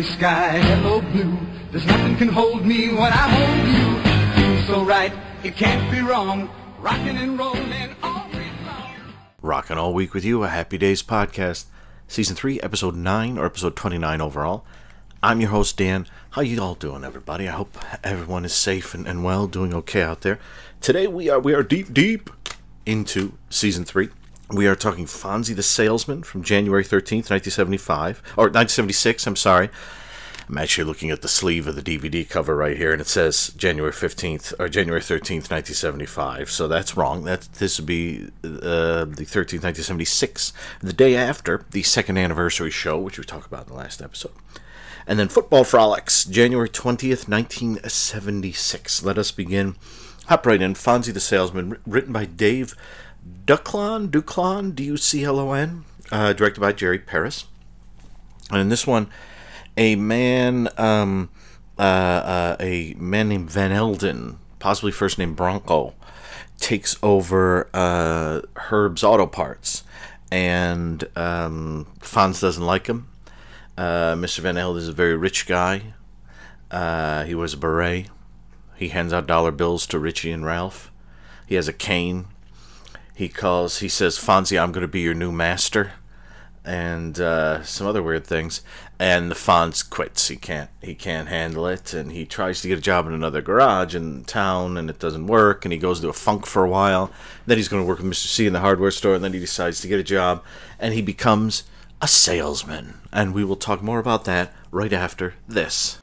gray sky, hello blue. There's nothing can hold me when I hold you. Feels so right, it can't be wrong. Rocking and rolling all week long. Rockin' all week with you, a Happy Days podcast, season three, episode nine or episode twenty-nine overall. I'm your host Dan. How you all doing, everybody? I hope everyone is safe and, and well, doing okay out there. Today we are we are deep deep into season three. We are talking Fonzie the Salesman from January 13th, 1975, or 1976, I'm sorry. I'm actually looking at the sleeve of the DVD cover right here, and it says January 15th, or January 13th, 1975. So that's wrong. That This would be uh, the 13th, 1976, the day after the second anniversary show, which we talked about in the last episode. And then Football Frolics, January 20th, 1976. Let us begin. Hop right in. Fonzie the Salesman, written by Dave Duclon, Duclon, D U C L O N, uh, directed by Jerry Paris. And in this one, a man, um, uh, uh, a man named Van Elden, possibly first name Bronco, takes over uh, Herb's Auto Parts, and um, Fonz doesn't like him. Uh, Mr. Van Elden is a very rich guy. Uh, he wears a beret. He hands out dollar bills to Richie and Ralph. He has a cane he calls he says fonzie i'm going to be your new master and uh, some other weird things. And the fonz quits. He can't he can't handle it and he tries to get a job in another garage in town and it doesn't work and he goes to a funk for a while. Then he's going to work with mr c in the hardware store and then he decides to get a job and he becomes a salesman. And we will talk more about that right after this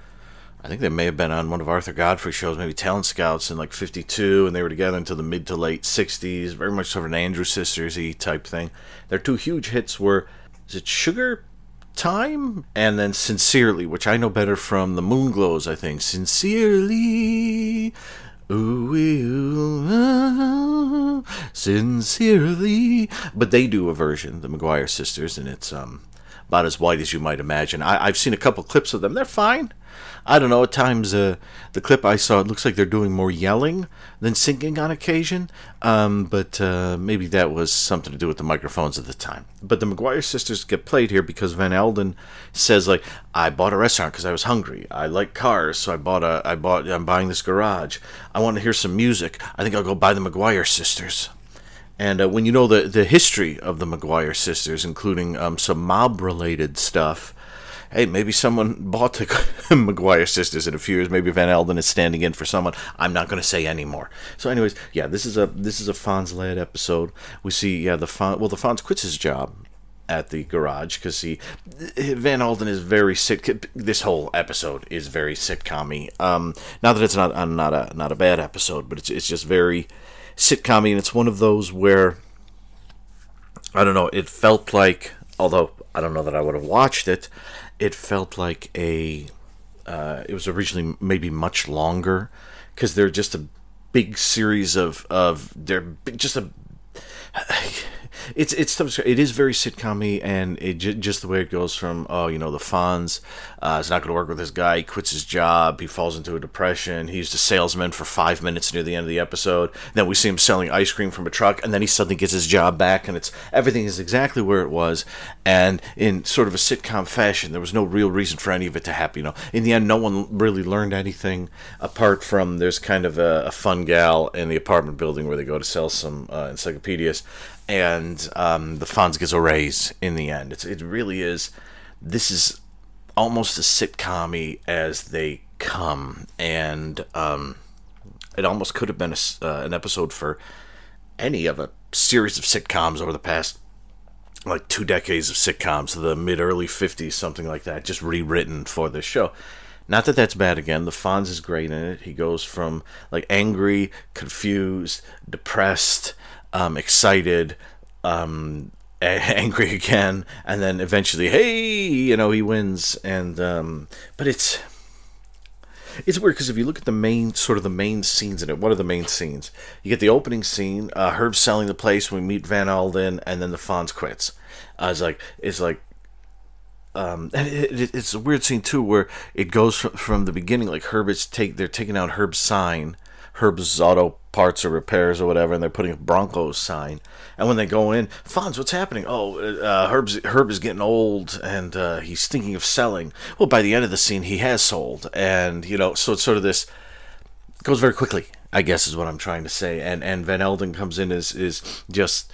I think they may have been on one of Arthur Godfrey shows, maybe Talent Scouts in like 52, and they were together until the mid to late 60s. Very much sort of an Andrews Sisters y type thing. Their two huge hits were, is it Sugar Time? And then Sincerely, which I know better from the Moonglows, I think. Sincerely. Ooh, ooh, sincerely, but they do a version, the McGuire sisters, and it's um about as white as you might imagine. I, I've seen a couple clips of them; they're fine. I don't know. At times, uh, the clip I saw, it looks like they're doing more yelling than singing on occasion. Um, but uh, maybe that was something to do with the microphones at the time. But the McGuire sisters get played here because Van Elden says, like, I bought a restaurant because I was hungry. I like cars, so I bought a. I bought. I'm buying this garage. I want to hear some music. I think I'll go buy the McGuire sisters. And uh, when you know the, the history of the McGuire sisters, including um, some mob related stuff, hey, maybe someone bought the McGuire sisters in a few years. Maybe Van Elden is standing in for someone. I'm not going to say anymore. So, anyways, yeah, this is a this is a Fonz led episode. We see, yeah, the Fonz. Well, the Fonz quits his job at the garage because he Van Alden is very sit. This whole episode is very sitcom-y. Um, not that it's not uh, not a not a bad episode, but it's it's just very sitcom-y, and it's one of those where I don't know. It felt like, although I don't know that I would have watched it, it felt like a. Uh, it was originally maybe much longer because they're just a big series of of they're just a it's it's it is very sitcom-y and it just the way it goes from oh you know the Fonz uh, is not going to work with this guy he quits his job he falls into a depression he's the salesman for five minutes near the end of the episode then we see him selling ice cream from a truck and then he suddenly gets his job back and it's everything is exactly where it was. And in sort of a sitcom fashion there was no real reason for any of it to happen you know. In the end no one really learned anything apart from there's kind of a, a fun gal in the apartment building where they go to sell some uh, encyclopedias and um, the Fonz gets a raise in the end. It's, it really is. This is almost as sitcom as they come, and um, it almost could have been a uh, an episode for any of a series of sitcoms over the past like two decades of sitcoms, the mid early 50s, something like that, just rewritten for this show. Not that that's bad again. The Fonz is great in it. He goes from like angry, confused, depressed, um, excited, um, angry again, and then eventually, hey, you know, he wins. And um, but it's it's weird because if you look at the main sort of the main scenes in it, what are the main scenes? You get the opening scene, uh, Herb selling the place. We meet Van Alden, and then the Fonz quits. Uh, it's like it's like. Um, and it, it, it's a weird scene too, where it goes from, from the beginning. Like Herb is take, they're taking out Herb's sign, Herb's auto parts or repairs or whatever, and they're putting a Broncos sign. And when they go in, Fonz, what's happening? Oh, uh, Herb's Herb is getting old, and uh, he's thinking of selling. Well, by the end of the scene, he has sold, and you know, so it's sort of this goes very quickly. I guess is what I'm trying to say. And and Van Elden comes in is is just.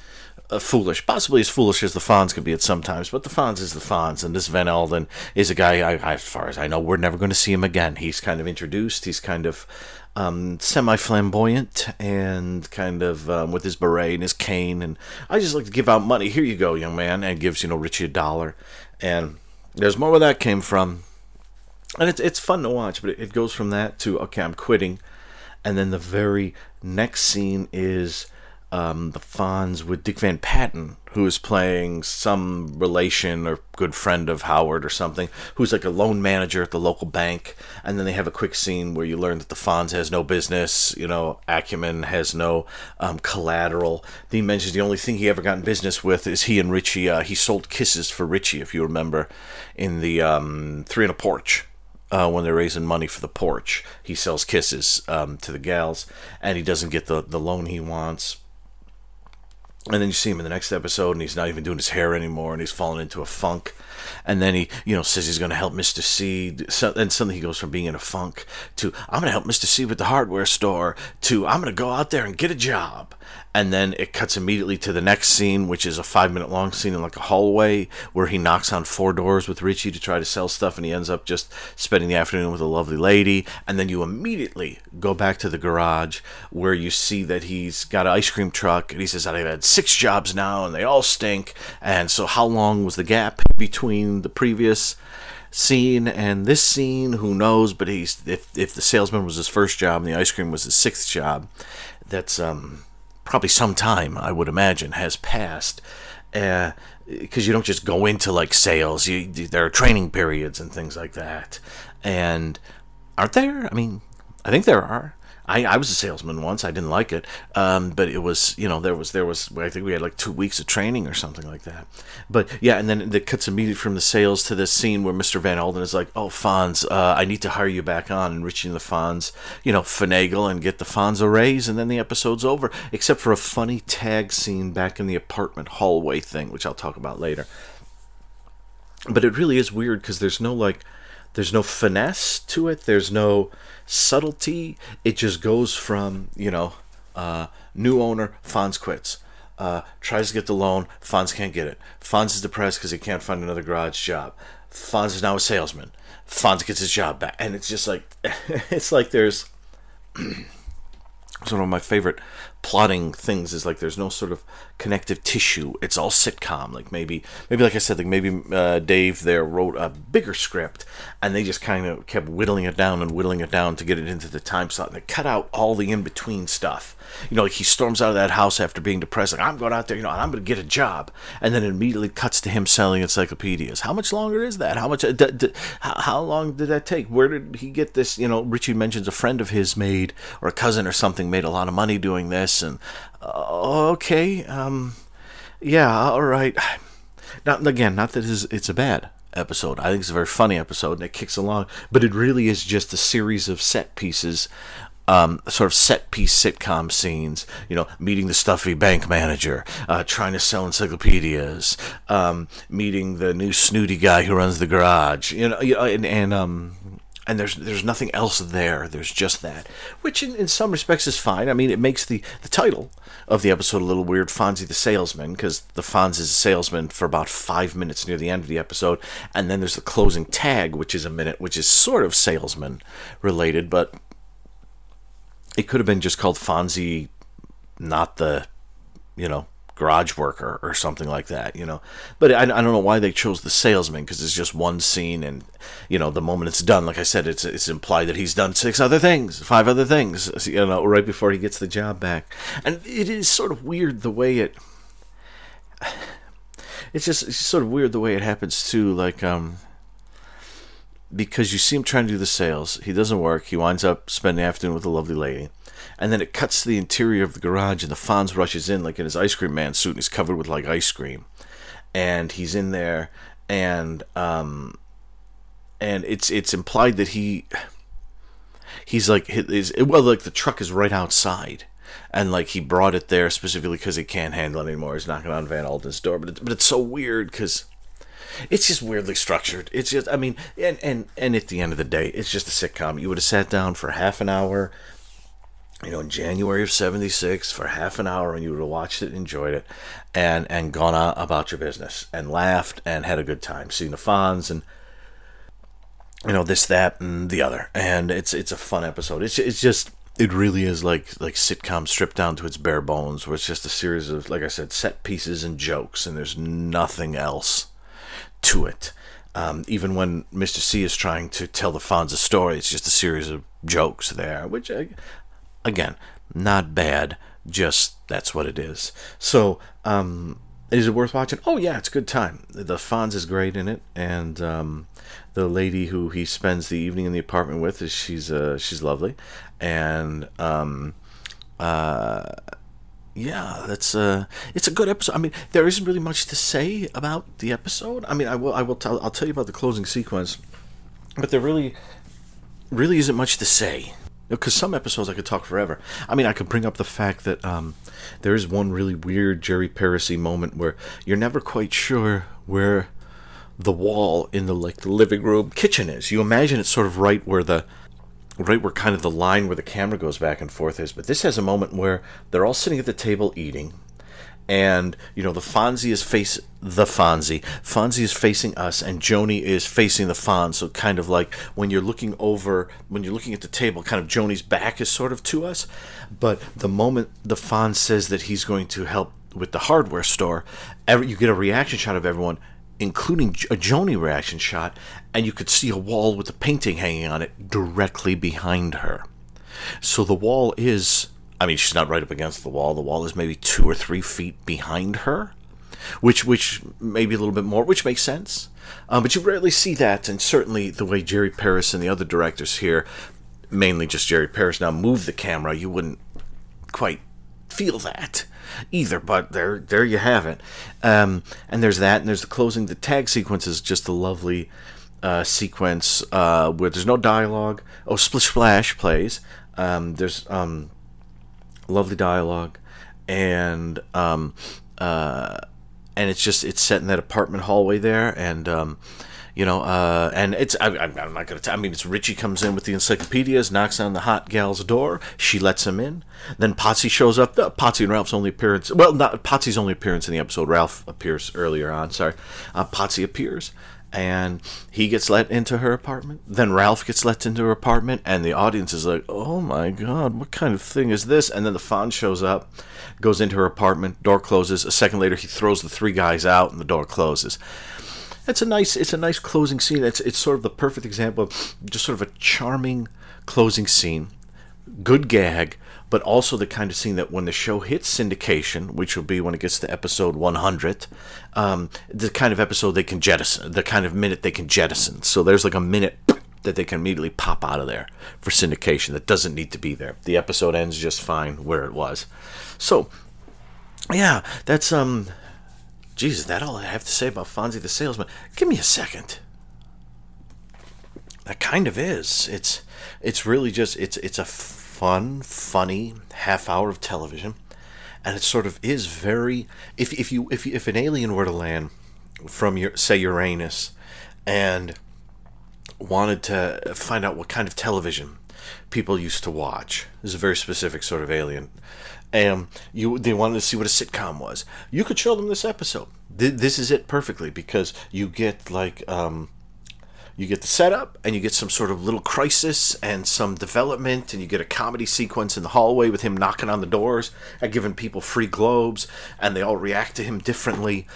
Uh, foolish, possibly as foolish as the Fonz can be at sometimes, but the Fonz is the Fonz, and this Van Elden is a guy. I, I, as far as I know, we're never going to see him again. He's kind of introduced. He's kind of um, semi flamboyant and kind of um, with his beret and his cane. And I just like to give out money. Here you go, young man. And gives, you know, Richie a dollar. And there's more where that came from. And it's, it's fun to watch, but it, it goes from that to, okay, I'm quitting. And then the very next scene is um, the Fonz with Dick Van Patten, who is playing some relation or good friend of Howard or something, who's like a loan manager at the local bank. And then they have a quick scene where you learn that the Fonz has no business, you know, Acumen has no um, collateral. He mentions the only thing he ever got in business with is he and Richie. Uh, he sold kisses for Richie, if you remember, in the um, Three in a Porch. Uh, when they're raising money for the porch, he sells kisses um, to the gals, and he doesn't get the, the loan he wants and then you see him in the next episode and he's not even doing his hair anymore and he's fallen into a funk. And then he you know says he's going to help mr c. So, and suddenly he goes from being in a funk to i'm going to help mr c with the hardware store to i'm going to go out there and get a job and then it cuts immediately to the next scene, which is a five minute long scene in like a hallway where he knocks on four doors with Richie to try to sell stuff, and he ends up just spending the afternoon with a lovely lady. And then you immediately go back to the garage where you see that he's got an ice cream truck, and he says, I've had six jobs now, and they all stink. And so, how long was the gap between the previous? scene and this scene who knows but he's if if the salesman was his first job and the ice cream was his sixth job that's um probably some time, I would imagine, has passed. Because uh, you don't just go into like sales, you, there are training periods and things like that. And aren't there? I mean, I think there are. I, I was a salesman once. I didn't like it, um, but it was you know there was there was I think we had like two weeks of training or something like that. But yeah, and then it cuts immediately from the sales to this scene where Mr. Van Alden is like, "Oh, Fonz, uh, I need to hire you back on," and Richie and the Fonz, you know, finagle and get the Fonz a raise, and then the episode's over, except for a funny tag scene back in the apartment hallway thing, which I'll talk about later. But it really is weird because there's no like there's no finesse to it. There's no subtlety. It just goes from, you know, uh, new owner, Fonz quits. Uh, tries to get the loan, Fonz can't get it. Fonz is depressed because he can't find another garage job. Fonz is now a salesman. Fonz gets his job back. And it's just like, it's like there's. it's one of my favorite plotting things is like there's no sort of connective tissue. It's all sitcom. Like maybe, maybe like I said, like maybe uh, Dave there wrote a bigger script, and they just kind of kept whittling it down and whittling it down to get it into the time slot, and they cut out all the in between stuff. You know, he storms out of that house after being depressed, like I'm going out there, you know, I'm going to get a job, and then immediately cuts to him selling encyclopedias. How much longer is that? How much? Uh, d- d- how, how long did that take? Where did he get this? You know, Richie mentions a friend of his made or a cousin or something made a lot of money doing this, and uh, okay, um, yeah, all right. Not again, not that it's, it's a bad episode. I think it's a very funny episode and it kicks along, but it really is just a series of set pieces um, sort of set piece sitcom scenes, you know, meeting the stuffy bank manager, uh, trying to sell encyclopedias, um, meeting the new snooty guy who runs the garage, you know, and, and um, and there's there's nothing else there. There's just that, which in, in some respects is fine. I mean, it makes the, the title of the episode a little weird, Fonzie the salesman, because the Fonz is a salesman for about five minutes near the end of the episode, and then there's the closing tag, which is a minute, which is sort of salesman related, but it could have been just called Fonzie, not the, you know, garage worker or something like that, you know. But I, I don't know why they chose the salesman because it's just one scene, and you know, the moment it's done, like I said, it's it's implied that he's done six other things, five other things, you know, right before he gets the job back, and it is sort of weird the way it. It's just it's sort of weird the way it happens too, like um. Because you see him trying to do the sales, he doesn't work. He winds up spending the afternoon with a lovely lady and then it cuts to the interior of the garage, and the Fonz rushes in like in his ice cream man suit, and he's covered with like ice cream, and he's in there, and um, and it's it's implied that he he's like his well like the truck is right outside and like he brought it there specifically because he can't handle it anymore he's knocking on van alden's door but, it, but it's so weird because it's just weirdly structured. It's just i mean and and and at the end of the day it's just a sitcom. You would have sat down for half an hour you know, in January of '76 for half an hour, and you would have watched it, enjoyed it, and and gone on about your business, and laughed and had a good time, seeing the Fonz and you know this, that, and the other, and it's it's a fun episode. It's it's just it really is like like sitcom stripped down to its bare bones, where it's just a series of like I said, set pieces and jokes, and there's nothing else to it. Um, even when Mr. C is trying to tell the Fonz a story, it's just a series of jokes there, which I, again, not bad. Just that's what it is. So, um, is it worth watching? Oh yeah, it's a good time. The Fonz is great in it, and um, the lady who he spends the evening in the apartment with is she's uh, she's lovely, and um, uh, yeah, that's uh, it's a good episode. I mean, there isn't really much to say about the episode. I mean, I will I will tell I'll tell you about the closing sequence, but there really really isn't much to say because some episodes I could talk forever. I mean, I could bring up the fact that um, there is one really weird Jerry Parisy moment where you're never quite sure where the wall in the like the living room kitchen is. You imagine it's sort of right where the right where kind of the line where the camera goes back and forth is. But this has a moment where they're all sitting at the table eating and you know the Fonzie is face the Fonzie. Fonzie is facing us, and Joanie is facing the Fonz. So kind of like when you're looking over, when you're looking at the table, kind of Joanie's back is sort of to us. But the moment the Fonz says that he's going to help with the hardware store, every, you get a reaction shot of everyone, including a Joanie reaction shot, and you could see a wall with a painting hanging on it directly behind her. So the wall is I mean, she's not right up against the wall. The wall is maybe two or three feet behind her, which which maybe a little bit more, which makes sense. Um, but you rarely see that, and certainly the way Jerry Paris and the other directors here, mainly just Jerry Paris, now move the camera, you wouldn't quite feel that either. But there, there you have it. Um, and there's that, and there's the closing. The tag sequence is just a lovely uh, sequence uh, where there's no dialogue. Oh, Splish Splash plays. Um, there's um, lovely dialogue, and um, uh, and it's just it's set in that apartment hallway there, and um, you know, uh, and it's I, am not gonna. T- I mean, it's Richie comes in with the encyclopedias, knocks on the hot gal's door. She lets him in. Then Potsy shows up. Potsy and Ralph's only appearance. Well, not Potsy's only appearance in the episode. Ralph appears earlier on. Sorry, uh, Potsy appears and he gets let into her apartment. Then Ralph gets let into her apartment, and the audience is like, "Oh my god, what kind of thing is this?" And then the Fonz shows up, goes into her apartment, door closes. A second later, he throws the three guys out, and the door closes. It's a nice, it's a nice closing scene. It's it's sort of the perfect example of just sort of a charming closing scene, good gag, but also the kind of scene that when the show hits syndication, which will be when it gets to episode 100, um, the kind of episode they can jettison, the kind of minute they can jettison. So there's like a minute that they can immediately pop out of there for syndication that doesn't need to be there. The episode ends just fine where it was. So, yeah, that's um, Jesus, that all I have to say about Fonzie the Salesman. Give me a second. That kind of is. It's it's really just it's it's a fun, funny half hour of television, and it sort of is very. If if you if if an alien were to land from your say Uranus, and wanted to find out what kind of television people used to watch. This is a very specific sort of alien. And you, they wanted to see what a sitcom was. You could show them this episode. This is it perfectly because you get like um, you get the setup and you get some sort of little crisis and some development and you get a comedy sequence in the hallway with him knocking on the doors and giving people free globes and they all react to him differently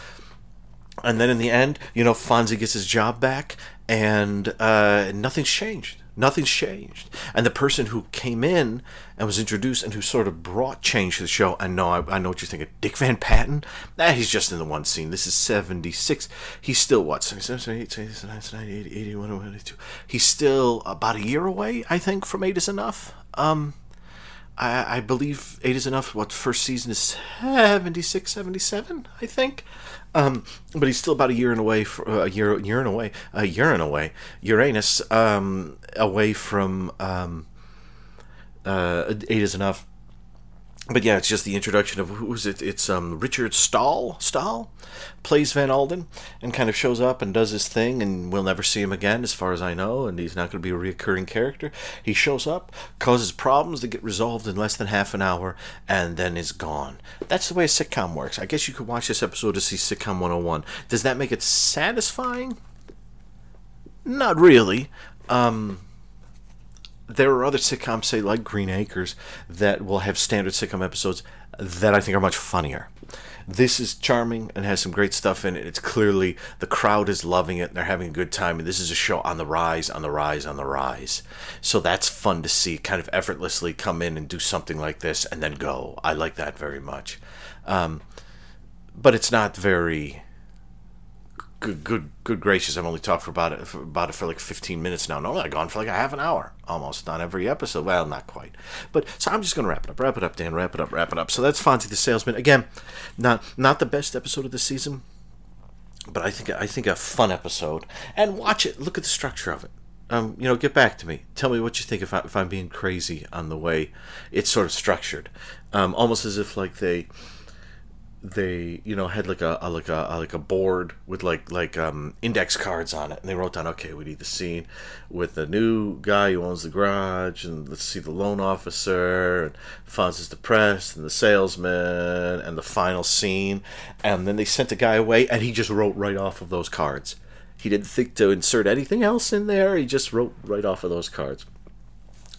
and then in the end you know fonzie gets his job back and uh, nothing's changed nothing's changed. And the person who came in and was introduced and who sort of brought change to the show i know i, I know what you're thinking dick van patten? Nah, he's just in the one scene. This is 76 he's still what 77, 78, 79, 80, 81, 82 he's still about a year away i think from eight is enough. Um I, I believe Eight is Enough, what, first season is 76, 77, I think. Um, but he's still about a year and away, for, uh, a year, year and away, a year and away, Uranus, um, away from um, uh, Eight is Enough. But yeah, it's just the introduction of who's it? It's um, Richard Stahl. Stahl plays Van Alden and kind of shows up and does his thing, and we'll never see him again, as far as I know. And he's not going to be a recurring character. He shows up, causes problems that get resolved in less than half an hour, and then is gone. That's the way a sitcom works. I guess you could watch this episode to see Sitcom 101. Does that make it satisfying? Not really. Um, there are other sitcoms, say like Green Acres, that will have standard sitcom episodes that I think are much funnier. This is charming and has some great stuff in it. It's clearly the crowd is loving it and they're having a good time. And this is a show on the rise, on the rise, on the rise. So that's fun to see, kind of effortlessly come in and do something like this and then go. I like that very much. Um, but it's not very good, good, good gracious! I've only talked for about it for about it for like fifteen minutes now. No, I've gone for like a half an hour almost on every episode. Well, not quite, but so I'm just gonna wrap it up. Wrap it up, Dan. Wrap it up. Wrap it up. So that's Fonzie the Salesman. Again, not not the best episode of the season, but I think I think a fun episode. And watch it. Look at the structure of it. Um, you know, get back to me. Tell me what you think if, I, if I'm being crazy on the way it's sort of structured, um, almost as if like they they you know had like a, a like a, like a board with like like um index cards on it. And they wrote down okay we need the scene with the new guy who owns the garage and let's see the loan officer and Fonz is depressed and the salesman and the final scene. And then they sent a guy away and he just wrote right off of those cards. He didn't think to insert anything else in there. He just wrote right off of those cards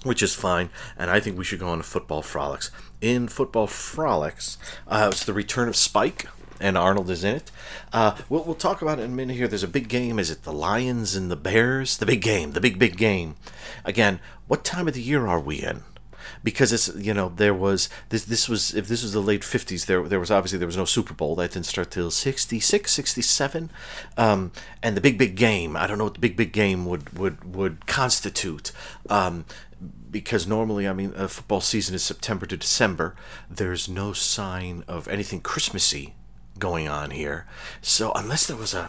which is fine. And I think we should go on to football frolics. In football frolics, uh, it's the return of Spike. And Arnold is in it. Uh, we'll, we'll talk about it in a minute here. There's a big game. Is it the Lions and the Bears? The big game. The big, big game. Again, what time of the year are we in? Because it's you know there was this this was if this was the late 50s there there was obviously there was no Super Bowl. That didn't start till 66 67 um, and the big big game I don't know what the big big game would would would constitute. Um, because normally, I mean, a football season is September to December. There's no sign of anything Christmassy going on here. So unless there was a,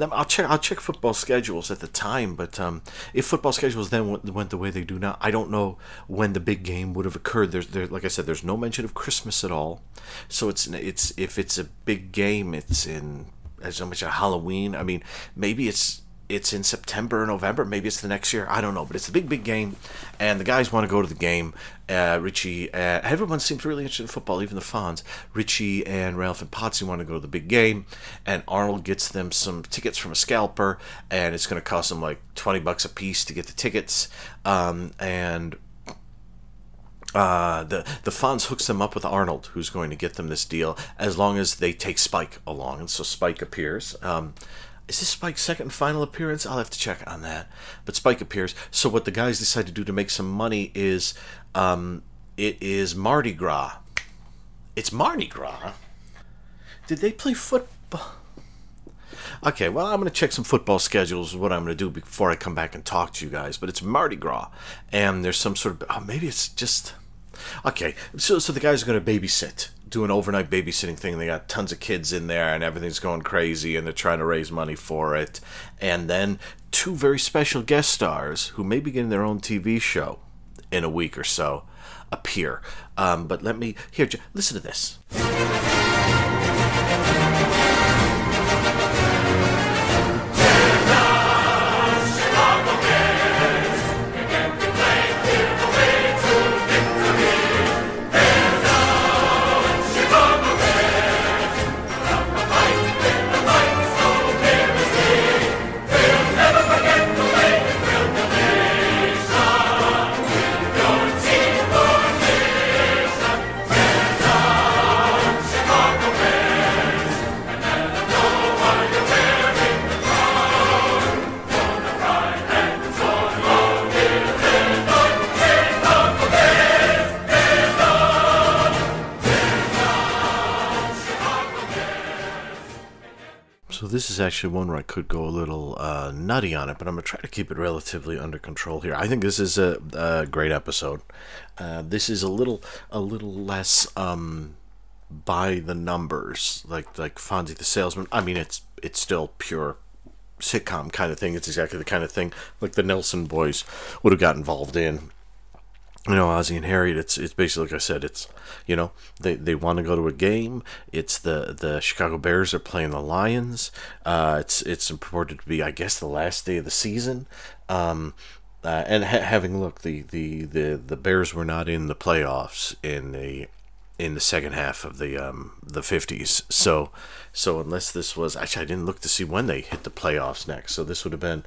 I'll check. I'll check football schedules at the time. But um, if football schedules then went, went, the way they do now, I don't know when the big game would have occurred. There's, there, like I said, there's no mention of Christmas at all. So it's it's if it's a big game, it's in as much a Halloween. I mean, maybe it's it's in September or November. Maybe it's the next year. I don't know. But it's a big, big game, and the guys want to go to the game. Uh, Richie, uh, everyone seems really interested in football, even the fans. Richie and Ralph and Potsy want to go to the big game, and Arnold gets them some tickets from a scalper, and it's going to cost them like twenty bucks a piece to get the tickets. Um, and uh, the the Fonz hooks them up with Arnold, who's going to get them this deal as long as they take Spike along, and so Spike appears. Um, is this Spike's second and final appearance? I'll have to check on that. But Spike appears. So what the guys decide to do to make some money is, um, it is Mardi Gras. It's Mardi Gras. Did they play football? Okay, well, I'm going to check some football schedules, what I'm going to do before I come back and talk to you guys. But it's Mardi Gras. And there's some sort of. Oh, maybe it's just. Okay, so, so the guys are going to babysit do an overnight babysitting thing. They got tons of kids in there, and everything's going crazy, and they're trying to raise money for it. And then two very special guest stars who may be getting their own TV show in a week or so appear. Um, but let me here. Listen to this. This is actually one where I could go a little uh, nutty on it, but I'm gonna try to keep it relatively under control here. I think this is a, a great episode. Uh, this is a little a little less um, by the numbers, like like Fonzie the Salesman. I mean, it's it's still pure sitcom kind of thing. It's exactly the kind of thing like the Nelson boys would have got involved in. You know, Ozzie and Harriet. It's it's basically like I said. It's you know they, they want to go to a game. It's the the Chicago Bears are playing the Lions. Uh, it's it's purported to be I guess the last day of the season. Um, uh, and ha- having looked, the, the, the, the Bears were not in the playoffs in the in the second half of the um, the 50s. So so unless this was actually I didn't look to see when they hit the playoffs next. So this would have been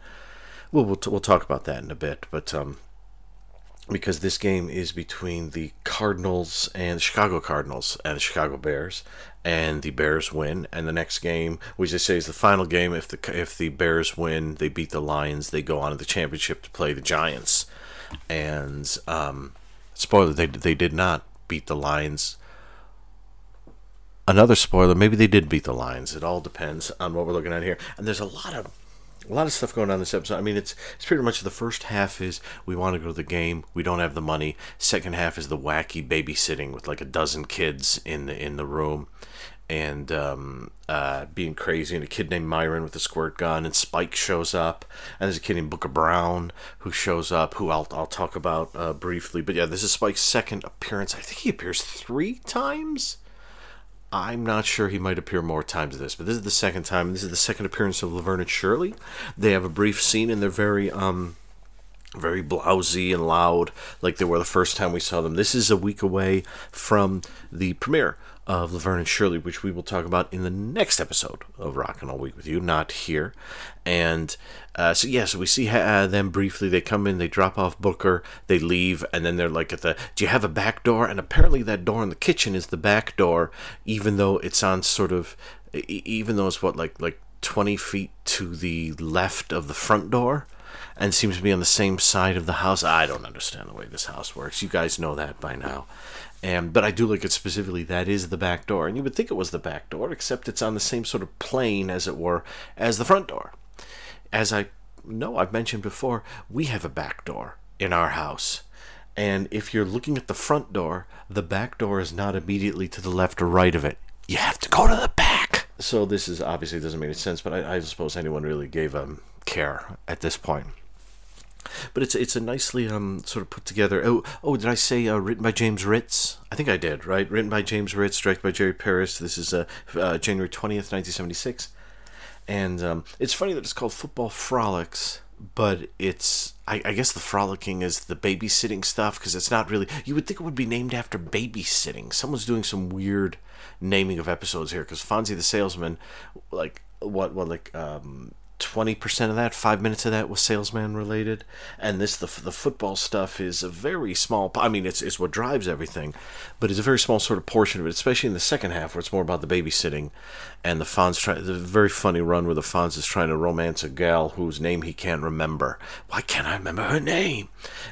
well we'll, t- we'll talk about that in a bit, but um, because this game is between the Cardinals and the Chicago Cardinals and the Chicago Bears, and the Bears win. And the next game, which they say is the final game, if the if the Bears win, they beat the Lions, they go on to the championship to play the Giants. And um, spoiler, they they did not beat the Lions. Another spoiler, maybe they did beat the Lions. It all depends on what we're looking at here. And there's a lot of a lot of stuff going on this episode. I mean, it's it's pretty much the first half is we want to go to the game, we don't have the money. Second half is the wacky babysitting with like a dozen kids in the in the room, and um, uh, being crazy. And a kid named Myron with a squirt gun, and Spike shows up, and there's a kid named Booker Brown who shows up, who I'll I'll talk about uh, briefly. But yeah, this is Spike's second appearance. I think he appears three times. I'm not sure he might appear more times this, but this is the second time. This is the second appearance of Laverne and Shirley. They have a brief scene, and they're very, um, very blousy and loud, like they were the first time we saw them. This is a week away from the premiere of Laverne and Shirley, which we will talk about in the next episode of Rockin' All Week with You, not here. And uh, so, yeah, so we see uh, them briefly. They come in, they drop off Booker, they leave, and then they're like at the, do you have a back door? And apparently that door in the kitchen is the back door, even though it's on sort of, even though it's what, like, like 20 feet to the left of the front door and seems to be on the same side of the house. I don't understand the way this house works. You guys know that by now. And but I do look at specifically that is the back door, and you would think it was the back door, except it's on the same sort of plane, as it were, as the front door. As I know, I've mentioned before, we have a back door in our house. And if you're looking at the front door, the back door is not immediately to the left or right of it. You have to go to the back. So this is obviously doesn't make any sense, but I, I suppose anyone really gave um care at this point. But it's it's a nicely um sort of put together. Oh oh, did I say uh, written by James Ritz? I think I did. Right, written by James Ritz, directed by Jerry Paris. This is uh, uh January twentieth, nineteen seventy six, and um, it's funny that it's called Football Frolics, but it's I, I guess the frolicking is the babysitting stuff because it's not really. You would think it would be named after babysitting. Someone's doing some weird naming of episodes here because Fonzie the Salesman, like what what like um twenty percent of that, five minutes of that was salesman related, and this the the football stuff is a very small. I mean, it's it's what drives everything, but it's a very small sort of portion of it, especially in the second half where it's more about the babysitting, and the Fonz try the very funny run where the Fonz is trying to romance a gal whose name he can't remember. Why can't I remember her name?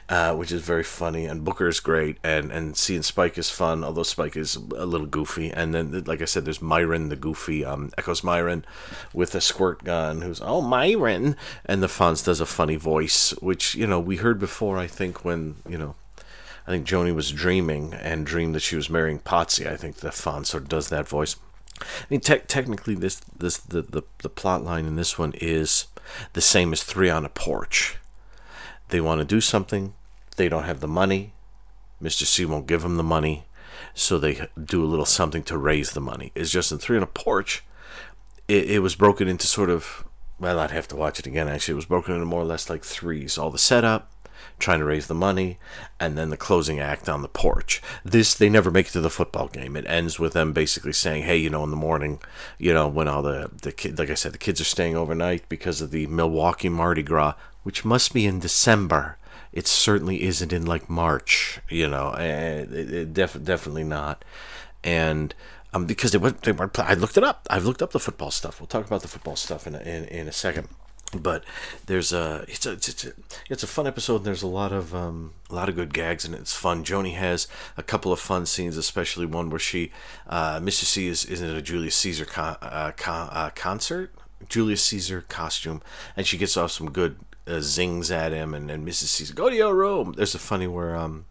Uh, which is very funny, and Booker is great, and and seeing Spike is fun, although Spike is a little goofy, and then like I said, there's Myron the goofy, um, Echoes Myron, with a squirt gun, who's oh Myron, and the Fonz does a funny voice, which you know we heard before. I think when you know I think Joanie was dreaming and dreamed that she was marrying Potsy. I think the Fonz sort of does that voice. I mean, te- technically, this this the, the the plot line in this one is the same as Three on a Porch. They want to do something, they don't have the money. Mr. C won't give them the money, so they do a little something to raise the money. It's just in Three on a Porch, it, it was broken into sort of well, I'd have to watch it again. Actually, it was broken into more or less like threes. All the setup, trying to raise the money, and then the closing act on the porch. This they never make it to the football game. It ends with them basically saying, "Hey, you know, in the morning, you know, when all the the kid, like I said, the kids are staying overnight because of the Milwaukee Mardi Gras, which must be in December. It certainly isn't in like March, you know, it, it def- definitely not, and." Um, because they weren't, they weren't. I looked it up. I've looked up the football stuff. We'll talk about the football stuff in a, in, in a second but there's a it's a it's a, it's a fun episode and there's a lot of um, a lot of good gags and it. it's fun joanie has a couple of fun scenes especially one where she uh, mr c is, is in a julius caesar con, uh, con, uh, concert Julius Caesar costume, and she gets off some good uh, zings at him, and then Mrs. Caesar, go to your room. There's a funny where um,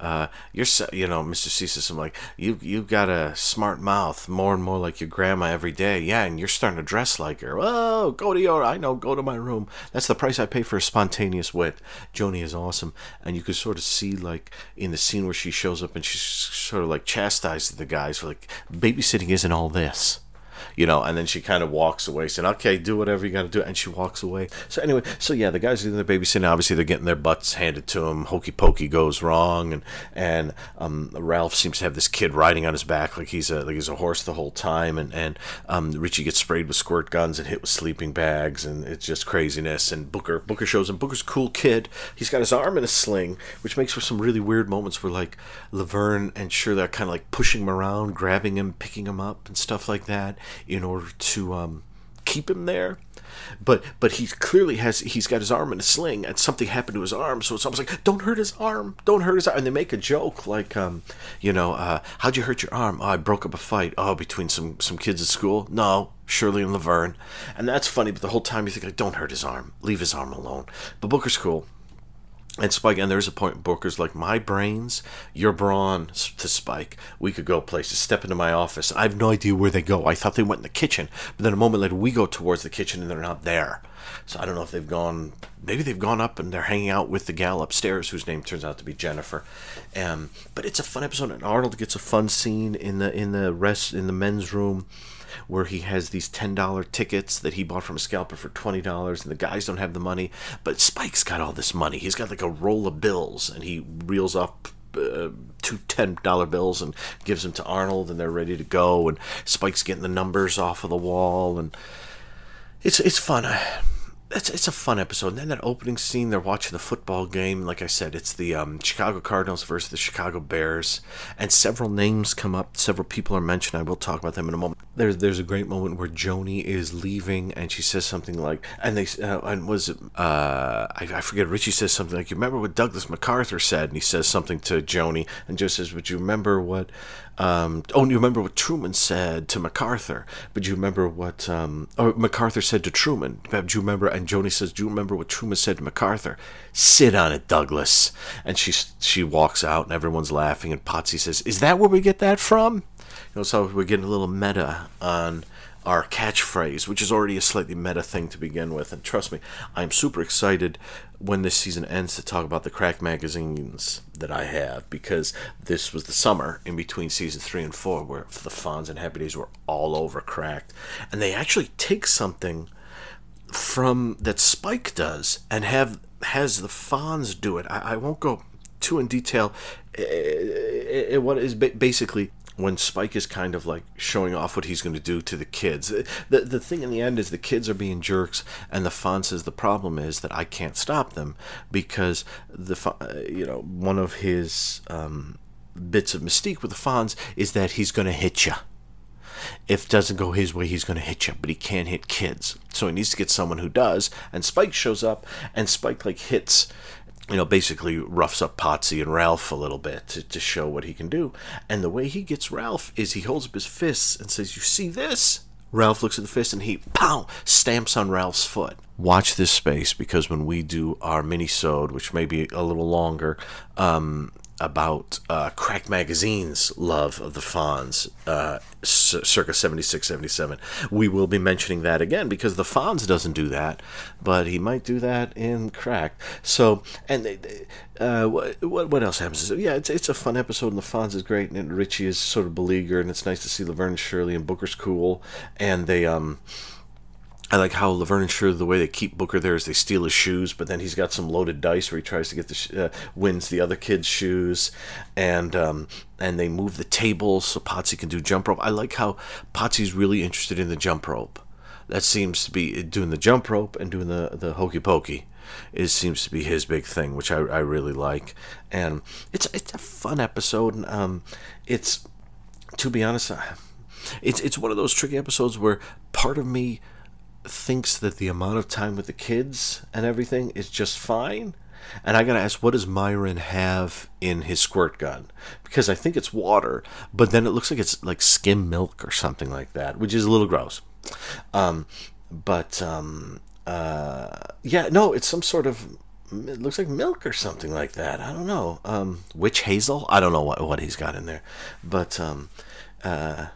uh, you're so- you know, Mr. Caesar, I'm like, you you got a smart mouth, more and more like your grandma every day. Yeah, and you're starting to dress like her. Oh, go to your, I know, go to my room. That's the price I pay for a spontaneous wit. Joanie is awesome, and you could sort of see like in the scene where she shows up and she's sort of like chastises the guys for like babysitting isn't all this you know, and then she kind of walks away, saying, "Okay, do whatever you got to do," and she walks away. So anyway, so yeah, the guys are doing the babysitting. Obviously, they're getting their butts handed to them. Hokey pokey goes wrong, and and um, Ralph seems to have this kid riding on his back like he's a like he's a horse the whole time, and and um, Richie gets sprayed with squirt guns and hit with sleeping bags, and it's just craziness. And Booker Booker shows him. Booker's cool kid. He's got his arm in a sling, which makes for some really weird moments where like Laverne and Shirley are kind of like pushing him around, grabbing him, picking him up, and stuff like that in order to um, keep him there. But but he clearly has he's got his arm in a sling and something happened to his arm, so it's almost like don't hurt his arm, don't hurt his arm. And they make a joke like um, you know, uh, how'd you hurt your arm? Oh, I broke up a fight. Oh, between some some kids at school. No, Shirley and Laverne, and that's funny. But the whole time you think like, don't hurt his arm, leave his arm alone. But Booker's cool. And Spike, and there's a point Booker's like, my brains, your brawn to Spike. We could go places. Step into my office. I have no idea where they go. I thought they went in the kitchen, but then a moment later we go towards the kitchen and they're not there. So I don't know if they've gone. Maybe they've gone up and they're hanging out with the gal upstairs, whose name turns out to be Jennifer. Um, but it's a fun episode, and Arnold gets a fun scene in the in the rest in the men's room where he has these $10 tickets that he bought from a scalper for $20 and the guys don't have the money but spike's got all this money he's got like a roll of bills and he reels off uh, two ten dollar bills and gives them to Arnold, and they're ready to go. And Spike's getting the numbers off of the wall, and it's it's fun. It's, it's a fun episode. And then that opening scene, they're watching the football game. Like I said, it's the um, Chicago Cardinals versus the Chicago Bears, and several names come up. Several people are mentioned. I will talk about them in a moment. There's there's a great moment where Joanie is leaving, and she says something like, and they uh, and was uh, I, I forget. Richie says something like, "You remember what Douglas MacArthur said?" And he says something to Joanie, and Joe says, "Would you remember what?" Um, oh, you remember what Truman said to MacArthur? But you remember what um, or MacArthur said to Truman? Do you remember? And Joanie says, "Do you remember what Truman said to MacArthur?" Sit on it, Douglas. And she she walks out, and everyone's laughing. And Potsy says, "Is that where we get that from?" You know, so we're getting a little meta on our catchphrase, which is already a slightly meta thing to begin with. And trust me, I'm super excited when this season ends to talk about the Cracked magazines that I have because this was the summer in between season three and four where the Fonz and Happy Days were all over cracked. And they actually take something from that Spike does and have has the Fonz do it. I, I won't go too in detail. It, it, what is basically when Spike is kind of like showing off what he's going to do to the kids. The the thing in the end is the kids are being jerks, and the Fonz says the problem is that I can't stop them because the you know one of his um, bits of mystique with the Fonz is that he's going to hit you. If it doesn't go his way, he's going to hit you, but he can't hit kids. So he needs to get someone who does. And Spike shows up, and Spike like hits you know, basically roughs up Potsy and Ralph a little bit to, to show what he can do. And the way he gets Ralph is he holds up his fists and says, You see this? Ralph looks at the fist and he, pow, stamps on Ralph's foot. Watch this space because when we do our mini-sode, which may be a little longer, um, about uh, Cracked Magazine's love of the Fonz, uh, circa 76 77. We will be mentioning that again because the Fonz doesn't do that, but he might do that in Crack. So, and they, they, uh, what, what else happens? Yeah, it's, it's a fun episode, and the Fonz is great, and Richie is sort of beleaguered, and it's nice to see Laverne and Shirley, and Booker's cool, and they, um, I like how Laverne and Shirley, the way they keep Booker there is they steal his shoes, but then he's got some loaded dice where he tries to get the sh- uh, wins the other kid's shoes, and um, and they move the table so Potsy can do jump rope. I like how Potsy's really interested in the jump rope. That seems to be doing the jump rope and doing the the hokey pokey. It seems to be his big thing, which I, I really like, and it's it's a fun episode. And, um, it's to be honest, it's it's one of those tricky episodes where part of me thinks that the amount of time with the kids and everything is just fine. And I gotta ask, what does Myron have in his squirt gun? Because I think it's water, but then it looks like it's like skim milk or something like that, which is a little gross. Um, but um, uh, yeah, no, it's some sort of. It looks like milk or something like that. I don't know. Um, witch hazel. I don't know what what he's got in there, but um, uh,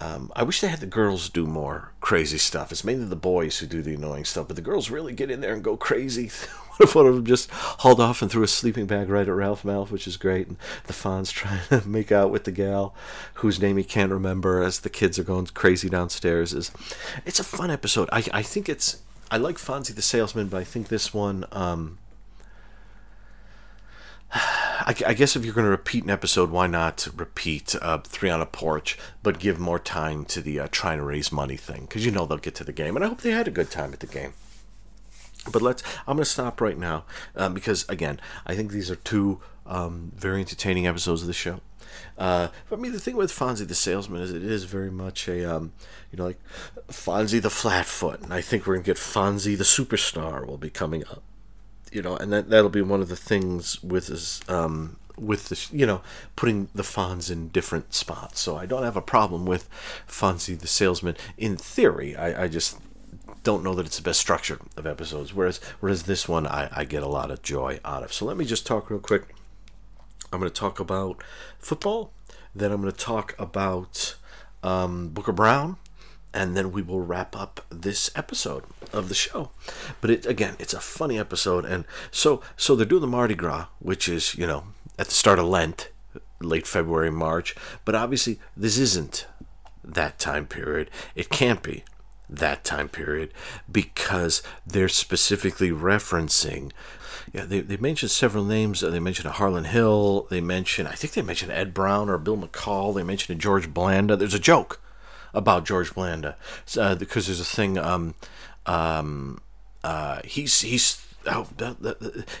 um, I wish they had the girls do more crazy stuff. It's mainly the boys who do the annoying stuff, but the girls really get in there and go crazy. what if one of them just hauled off and threw a sleeping bag right at Ralph Malph, which is great, and the Fonz trying to make out with the gal whose name he can't remember as the kids are going crazy downstairs. Is it's a fun episode. I I think it's I like Fonzie the salesman, but I think this one. Um, I, I guess if you're going to repeat an episode, why not repeat uh, Three on a Porch, but give more time to the uh, trying to raise money thing? Because you know they'll get to the game. And I hope they had a good time at the game. But let's. I'm going to stop right now um, because, again, I think these are two um, very entertaining episodes of the show. Uh, I mean, the thing with Fonzie the salesman is it is very much a, um, you know, like Fonzie the flatfoot, and I think we're gonna get Fonzie the superstar will be coming up you know, and that that'll be one of the things with his um, with the you know putting the Fonz in different spots. So I don't have a problem with Fonzie the salesman in theory. I, I just don't know that it's the best structure of episodes. Whereas whereas this one I, I get a lot of joy out of. So let me just talk real quick. I'm going to talk about football. Then I'm going to talk about um, Booker Brown and then we will wrap up this episode of the show. But it again, it's a funny episode, and so so they're doing the Mardi Gras, which is you know at the start of Lent, late February, March. But obviously, this isn't that time period. It can't be that time period because they're specifically referencing. Yeah, they, they mentioned several names. Uh, they mentioned Harlon Hill. They mentioned, I think they mentioned Ed Brown or Bill McColl. They mentioned George Blanda. There's a joke about George Blanda uh, because there's a thing. Um, um, uh, he's he's. Oh,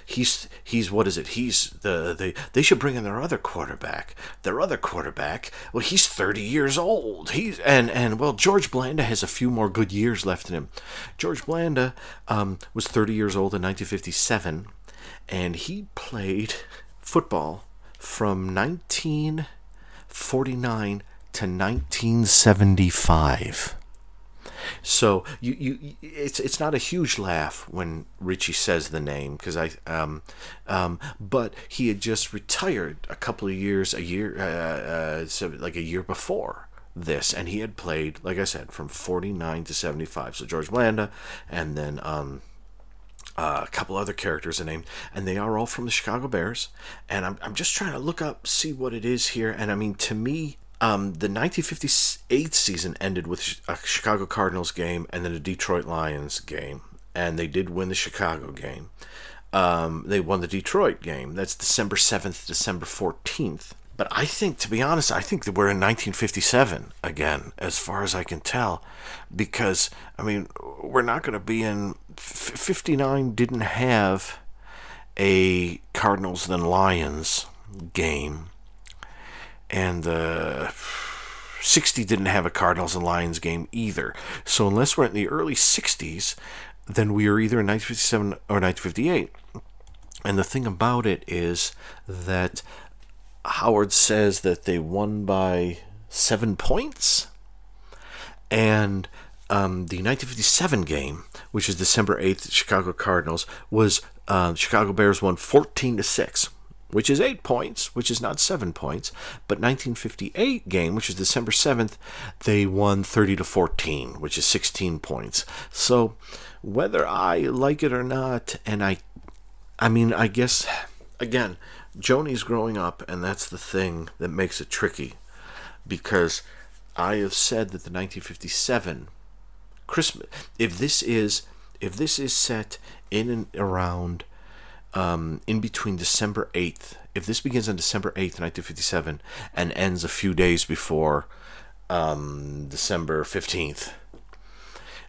he's he's what is it? He's the they they should bring in their other quarterback. Their other quarterback. Well, he's thirty years old. He's and and well, George Blanda has a few more good years left in him. George Blanda um, was thirty years old in 1957, and he played football from 1949 to 1975. So you, you it's it's not a huge laugh when Richie says the name because I um, um, but he had just retired a couple of years a year uh, uh, so like a year before this and he had played like I said from 49 to 75 so George Blanda and then um, uh, a couple other characters are named, and they are all from the Chicago Bears. And I'm, I'm just trying to look up, see what it is here. And I mean, to me, um, the 1958 season ended with a Chicago Cardinals game and then a Detroit Lions game, and they did win the Chicago game. Um, they won the Detroit game. That's December 7th, December 14th. But I think, to be honest, I think that we're in 1957 again, as far as I can tell, because I mean, we're not going to be in. 59 didn't have a Cardinals then Lions game and the uh, 60 didn't have a Cardinals and Lions game either. So unless we're in the early 60s, then we are either in 1957 or 1958. And the thing about it is that Howard says that they won by seven points. And um, the 1957 game, which is December 8th, Chicago Cardinals, was uh, Chicago Bears won 14 to 6 which is eight points, which is not seven points. But 1958 game, which is December 7th, they won 30 to 14, which is 16 points. So whether I like it or not, and I, I mean, I guess again, Joanie's growing up, and that's the thing that makes it tricky, because I have said that the 1957 Christmas, if this is if this is set in and around um, in between December 8th, if this begins on December 8th, 1957, and ends a few days before um, December 15th,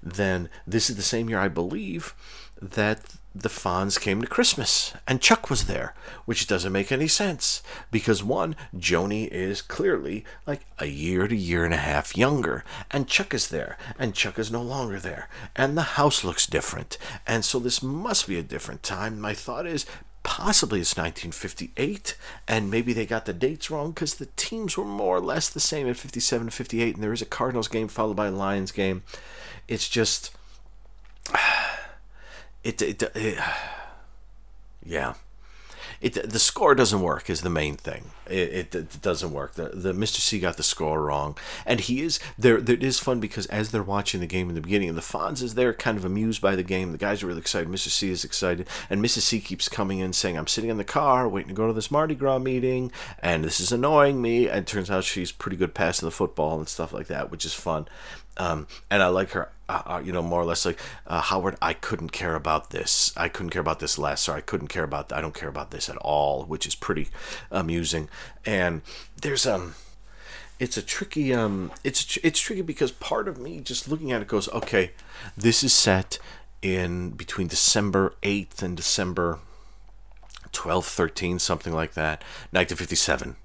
then this is the same year, I believe, that the Fonz came to Christmas and Chuck was there, which doesn't make any sense because one, Joanie is clearly like a year to year and a half younger, and Chuck is there, and Chuck is no longer there, and the house looks different, and so this must be a different time. My thought is possibly it's 1958 and maybe they got the dates wrong because the teams were more or less the same in 57 and 58 and there is a cardinals game followed by a lions game it's just it, it, it yeah it the score doesn't work is the main thing. It, it, it, doesn't work. The the Mr. C got the score wrong, and he is there. It is fun because as they're watching the game in the beginning, and the Fonz is there, kind of amused by the game. The guys are really excited. Mr. C is excited, and Mrs. C keeps coming in saying, "I'm sitting in the car waiting to go to this Mardi Gras meeting, and this is annoying me." And turns out she's pretty good passing the football and stuff like that, which is fun. Um, and I like her, uh, uh, you know, more or less like uh, Howard. I couldn't care about this. I couldn't care about this less, or I couldn't care about. I don't care about this at all, which is pretty amusing. And there's um, it's a tricky um, it's it's tricky because part of me just looking at it goes, okay, this is set in between December eighth and December 12, 13, something like that, 1957.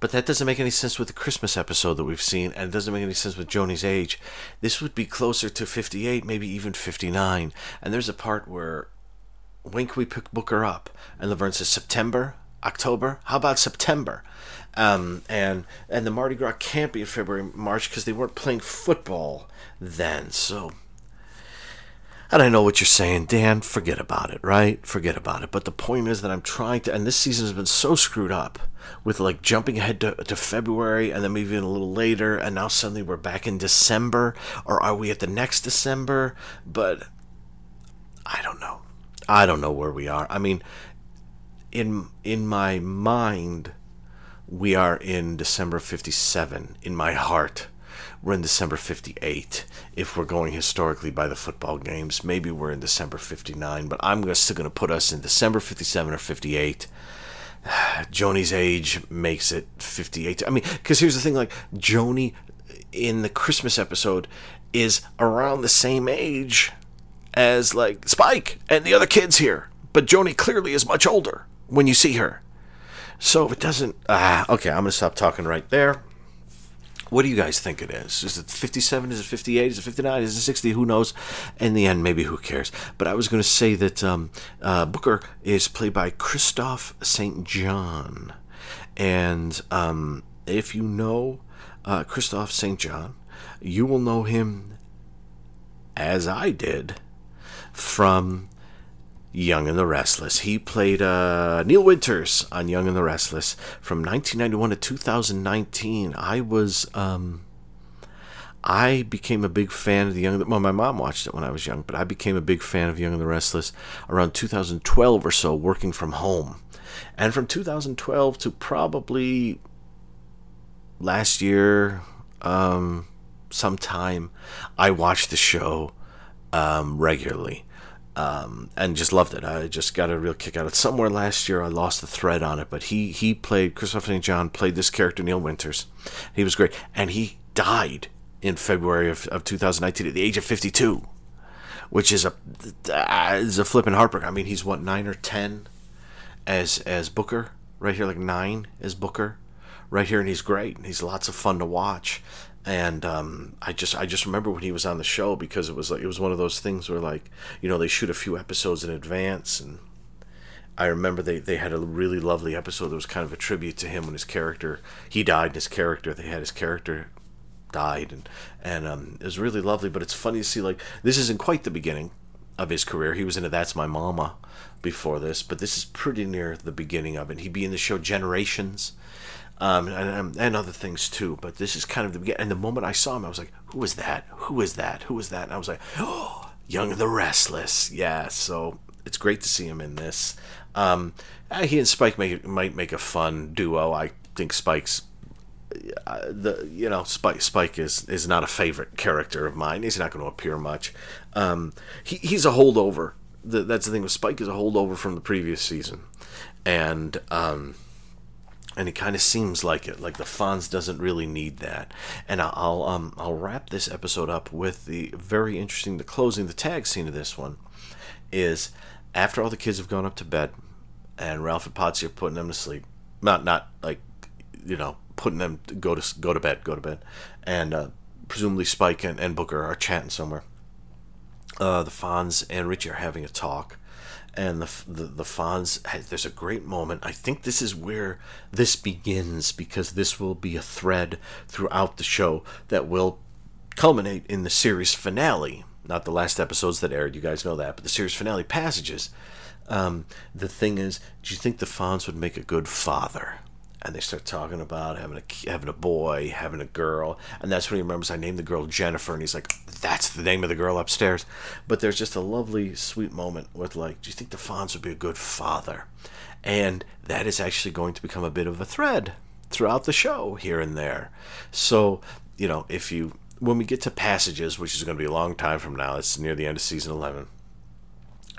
But that doesn't make any sense with the Christmas episode that we've seen, and it doesn't make any sense with Joanie's age. This would be closer to 58, maybe even 59. And there's a part where when can we pick Booker up? And Laverne says September, October. How about September? Um, and and the Mardi Gras can't be in February, March because they weren't playing football then. So and I know what you're saying, Dan, forget about it, right? Forget about it. But the point is that I'm trying to, and this season has been so screwed up with like jumping ahead to, to February and then maybe even a little later, and now suddenly we're back in December, or are we at the next December? But I don't know. I don't know where we are. I mean, in in my mind, we are in December 57. In my heart, we're in December 58. If we're going historically by the football games, maybe we're in December 59, but I'm still going to put us in December 57 or 58. Joanie's age makes it 58. I mean, because here's the thing like, Joanie in the Christmas episode is around the same age as like Spike and the other kids here. But Joanie clearly is much older when you see her. So it doesn't. Ah, okay, I'm going to stop talking right there. What do you guys think it is? Is it 57? Is it 58? Is it 59? Is it 60? Who knows? In the end, maybe who cares? But I was going to say that um, uh, Booker is played by Kristoff St. John. And um, if you know uh, Kristoff St. John, you will know him as I did from Young and the Restless. He played uh, Neil Winters on Young and the Restless from 1991 to 2019. I was um, I became a big fan of the Young. Well, my mom watched it when I was young, but I became a big fan of Young and the Restless around 2012 or so, working from home, and from 2012 to probably last year, um, sometime, I watched the show um, regularly um, and just loved it. I just got a real kick out of it. Somewhere last year, I lost the thread on it, but he he played Christopher St. John played this character Neil Winters. He was great, and he died in February of, of 2019 at the age of 52, which is a uh, is a flipping heartbreak. I mean, he's what nine or ten as as Booker right here, like nine as Booker right here, and he's great. And he's lots of fun to watch and um, I just I just remember when he was on the show because it was like it was one of those things where like you know they shoot a few episodes in advance and I remember they, they had a really lovely episode that was kind of a tribute to him when his character. He died and his character they had his character died and and um, it was really lovely. But it's funny to see like this isn't quite the beginning of his career. He was into That's My Mama before this but this is pretty near the beginning of it. He'd be in the show Generations um, and, um, and other things too. But this is kind of the beginning. And the moment I saw him, I was like, "Who is that? Who is that? Who is that?" And I was like, "Oh, Young the Restless." Yeah. So it's great to see him in this. Um, uh, he and Spike make, might make a fun duo. I think Spike's uh, the you know Spike Spike is is not a favorite character of mine. He's not going to appear much. Um, he, he's a holdover. The, that's the thing with Spike is a holdover from the previous season, and um, and it kind of seems like it like the Fonz doesn't really need that. And i'll um i'll wrap this episode up with the very interesting the closing the tag scene of this one is after all the kids have gone up to bed and ralph and potsy are putting them to sleep not not like you know putting them to go to go to bed go to bed. And uh, presumably spike and, and booker are chatting somewhere. Uh, the Fonz and Richie are having a talk, and the the, the Fonz. There's a great moment. I think this is where this begins because this will be a thread throughout the show that will culminate in the series finale. not the last episodes that aired. You guys know that, but the series finale passages. Um, the thing is, do you think the Fonz would make a good father? And they start talking about having a having a boy, having a girl, and that's when he remembers I named the girl Jennifer, and he's like, "That's the name of the girl upstairs." But there's just a lovely, sweet moment with like, "Do you think the Fonz would be a good father?" And that is actually going to become a bit of a thread throughout the show here and there. So, you know, if you when we get to passages, which is going to be a long time from now, it's near the end of season 11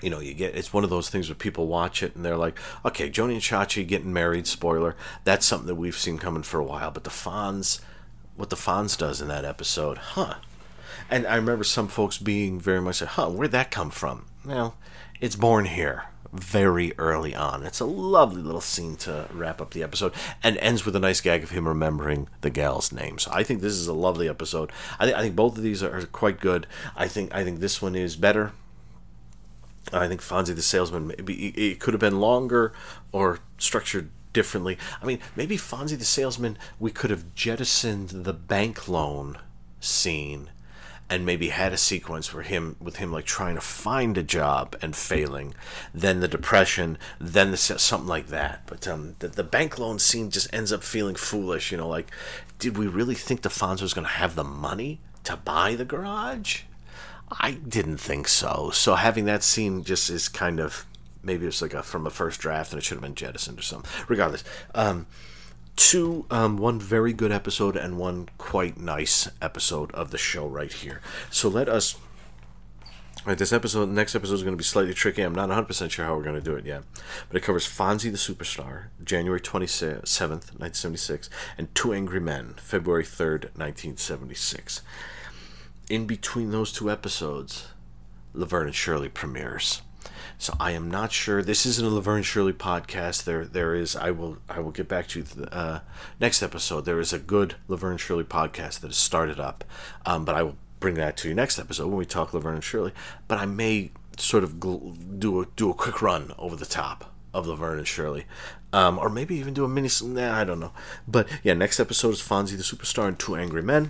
you know, you get it's one of those things where people watch it and they're like, okay, Joanie and Chachi getting married, spoiler. That's something that we've seen coming for a while. But the Fonz, what the Fonz does in that episode, huh? And I remember some folks being very much like, huh, where'd that come from? Well, it's born here very early on. It's a lovely little scene to wrap up the episode and ends with a nice gag of him remembering the gal's name. So I think this is a lovely episode. I, th- I think both of these are, are quite good. I think I think this one is better I think Fonzie the Salesman, maybe it could have been longer or structured differently. I mean, maybe Fonzie the Salesman, we could have jettisoned the bank loan scene and maybe had a sequence where him with him like trying to find a job and failing then the depression then the something like that but um the, the bank loan scene just ends up feeling foolish you know like did we really think Fonz was going to have the money to buy the garage I didn't think so. So having that scene just is kind of maybe it's like a from a first draft and it should have been jettisoned or something. Regardless, um, two um, one very good episode and one quite nice episode of the show right here. So let us. Right, this episode, next episode is going to be slightly tricky. I'm not 100% sure how we're going to do it yet. But it covers Fonzie the Superstar, January 27th, 1976, and Two Angry Men, February 3rd, 1976 in between those two episodes, Laverne and Shirley premieres. So I am not sure. This isn't a Laverne and Shirley podcast. There, there is. I will. I will get back to you the, uh, next episode. There is a good Laverne and Shirley podcast that has started up, um, but I will bring that to you next episode when we talk Laverne and Shirley. But I may sort of gl- do a do a quick run over the top of Laverne and Shirley, um, or maybe even do a mini. Nah, I don't know. But yeah, next episode is Fonzie the Superstar and Two Angry Men.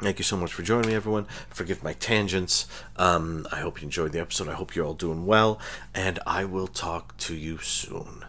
Thank you so much for joining me, everyone. Forgive my tangents. Um, I hope you enjoyed the episode. I hope you're all doing well, and I will talk to you soon.